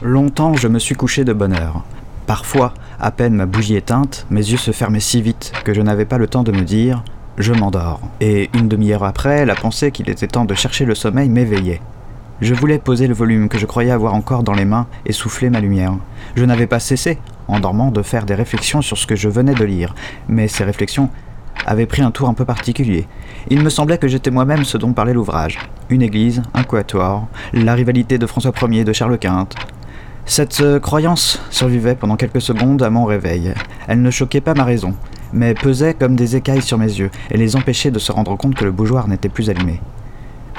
Longtemps, je me suis couché de bonne heure. Parfois, à peine ma bougie éteinte, mes yeux se fermaient si vite que je n'avais pas le temps de me dire je m'endors. Et une demi-heure après, la pensée qu'il était temps de chercher le sommeil m'éveillait. Je voulais poser le volume que je croyais avoir encore dans les mains et souffler ma lumière. Je n'avais pas cessé, en dormant, de faire des réflexions sur ce que je venais de lire, mais ces réflexions avaient pris un tour un peu particulier. Il me semblait que j'étais moi-même ce dont parlait l'ouvrage. Une église, un quatuor, la rivalité de François Ier et de Charles Quint. Cette euh, croyance survivait pendant quelques secondes à mon réveil. Elle ne choquait pas ma raison, mais pesait comme des écailles sur mes yeux et les empêchait de se rendre compte que le bougeoir n'était plus allumé.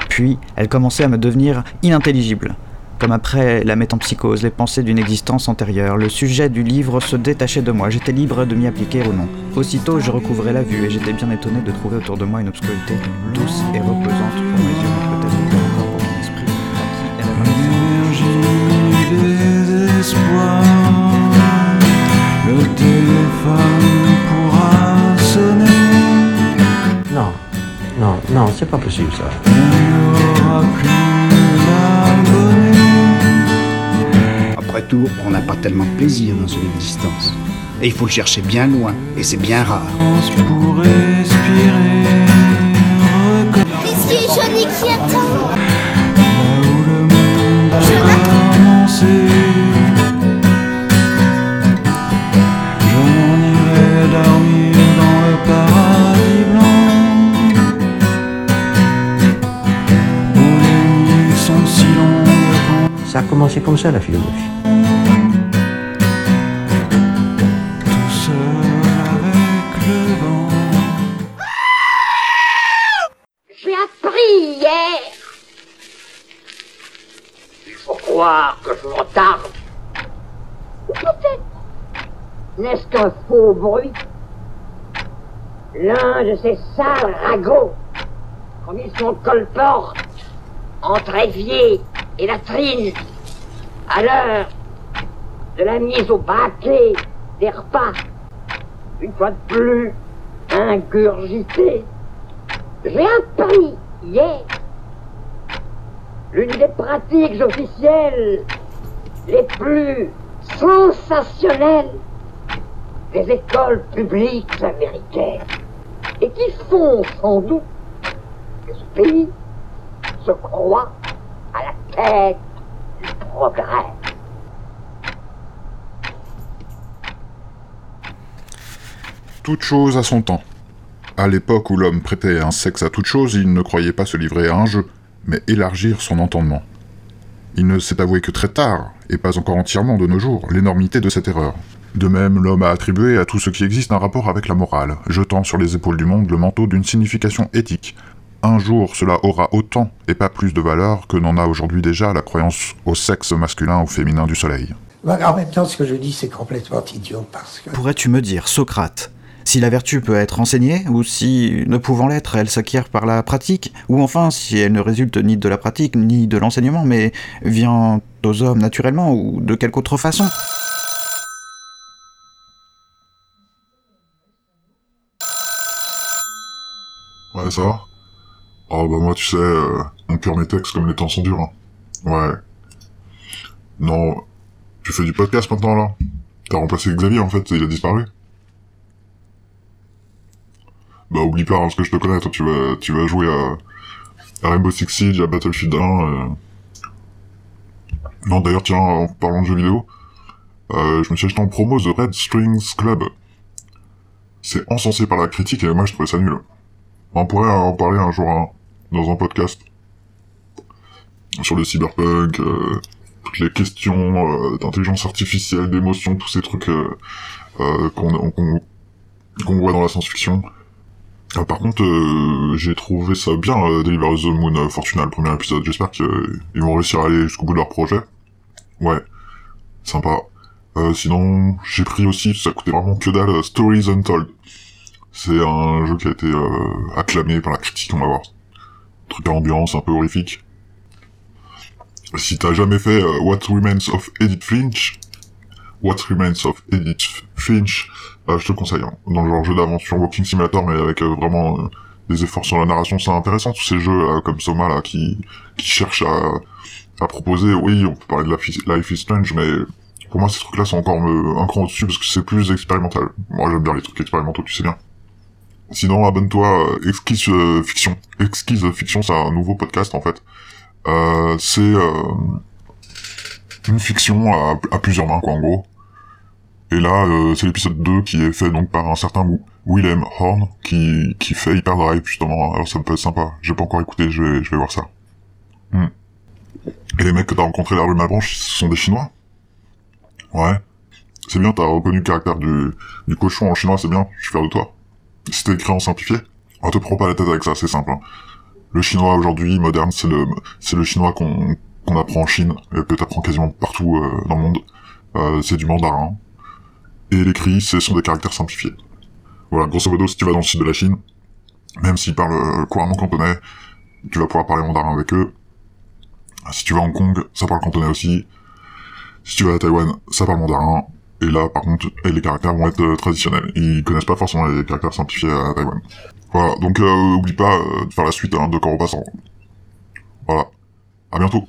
Puis, elle commençait à me devenir inintelligible. Comme après la métampsychose, les pensées d'une existence antérieure, le sujet du livre se détachait de moi, j'étais libre de m'y appliquer ou non. Aussitôt, je recouvrais la vue et j'étais bien étonné de trouver autour de moi une obscurité douce et reposante pour possible ça. Après tout, on n'a pas tellement de plaisir dans son existence. Et il faut le chercher bien loin, et c'est bien rare. Pour respirer, reconnaître Ici Johnny qui attend? Commencé comme ça la philosophie. tout seul avec le vent. J'ai appris hier. Il faut croire que je retarde. Ou Peut-être. N'est-ce qu'un faux bruit? L'un de ces sales ragots, comme ils sont colporte, entre évier et latrine, à l'heure de la mise au baquet des repas, une fois de plus ingurgité. J'ai appris hier l'une des pratiques officielles les plus sensationnelles des écoles publiques américaines et qui font sans doute que ce pays se croit à la tête progrès. Toute chose à son temps. À l'époque où l'homme prêtait un sexe à toute chose, il ne croyait pas se livrer à un jeu, mais élargir son entendement. Il ne s'est avoué que très tard, et pas encore entièrement de nos jours, l'énormité de cette erreur. De même, l'homme a attribué à tout ce qui existe un rapport avec la morale, jetant sur les épaules du monde le manteau d'une signification éthique. Un jour, cela aura autant et pas plus de valeur que n'en a aujourd'hui déjà la croyance au sexe masculin ou féminin du soleil. Bah, En même temps, ce que je dis, c'est complètement idiot parce que. Pourrais-tu me dire, Socrate, si la vertu peut être enseignée, ou si, ne pouvant l'être, elle s'acquiert par la pratique, ou enfin si elle ne résulte ni de la pratique ni de l'enseignement, mais vient aux hommes naturellement ou de quelque autre façon? Ouais, ça va Oh bah moi, tu sais, euh, on cœur mes textes comme les temps sont durs. hein. Ouais. Non, tu fais du podcast maintenant, là T'as remplacé Xavier, en fait, il a disparu. Bah oublie pas, hein, parce que je te connais, toi, tu vas, tu vas jouer à, Rainbow Six Siege, à Battlefield 1. euh. Non, d'ailleurs, tiens, en parlant de jeux vidéo, euh, je me suis acheté en promo The Red Strings Club. C'est encensé par la critique, et moi, je trouvais ça nul. On pourrait en parler un jour hein, dans un podcast sur le cyberpunk, euh, toutes les questions euh, d'intelligence artificielle, d'émotion, tous ces trucs euh, euh, qu'on qu'on qu'on voit dans la science-fiction. Euh, par contre, euh, j'ai trouvé ça bien, Deliver the Moon Fortuna, le premier épisode. J'espère qu'ils vont réussir à aller jusqu'au bout de leur projet. Ouais, sympa. Sinon, j'ai pris aussi, ça coûtait vraiment que dalle, Stories Untold. C'est un jeu qui a été acclamé par la critique, on va voir. Truc à ambiance un peu horrifique. Si t'as jamais fait euh, What Remains of Edith Finch, What Remains of Edith Finch, euh, je te le conseille. hein. Dans le genre jeu d'aventure Walking Simulator, mais avec euh, vraiment des efforts sur la narration, c'est intéressant tous ces jeux comme Soma là qui cherchent à proposer, oui, on peut parler de Life is, Strange, mais pour moi, ces trucs-là sont encore un cran au-dessus parce que c'est plus expérimental. Moi, j'aime bien les trucs expérimentaux, tu sais bien. Sinon, abonne-toi, euh, Exquise euh, Fiction. Exquise Fiction, c'est un nouveau podcast, en fait. Euh, c'est une fiction à, à plusieurs mains, quoi, en gros. Et là, c'est l'épisode 2 qui est fait donc par un certain Wi- Willem Horn qui, qui fait Hyperdrive, justement. Alors ça me être sympa. J'ai pas encore écouté, je vais, je vais voir ça. Hmm. Et les mecs que t'as rencontrés la rue Malbranche, ce sont des Chinois Ouais. C'est bien, t'as reconnu le caractère du, du cochon en chinois, c'est bien, je suis fier de toi. C'était écrit en simplifié On te prend pas la tête avec ça, c'est simple. hein. Le chinois aujourd'hui, moderne, c'est le, c'est le chinois qu'on, apprend en Chine, et que t'apprends quasiment partout euh, dans le monde. Euh, c'est du mandarin. Et l'écrit, ce sont des caractères simplifiés. Voilà, grosso modo, si tu vas dans le sud de la Chine, même s'ils parlent euh, couramment cantonais, tu vas pouvoir parler mandarin avec eux. Si tu vas à Hong Kong, ça parle cantonais aussi. Si tu vas à Taïwan, ça parle mandarin. Et là, par contre, les caractères vont être euh, traditionnels. Ils connaissent pas forcément les caractères simplifiés à Taïwan. Voilà, donc euh, oublie pas euh, de faire la suite hein, de corps au passant. Voilà. À bientôt.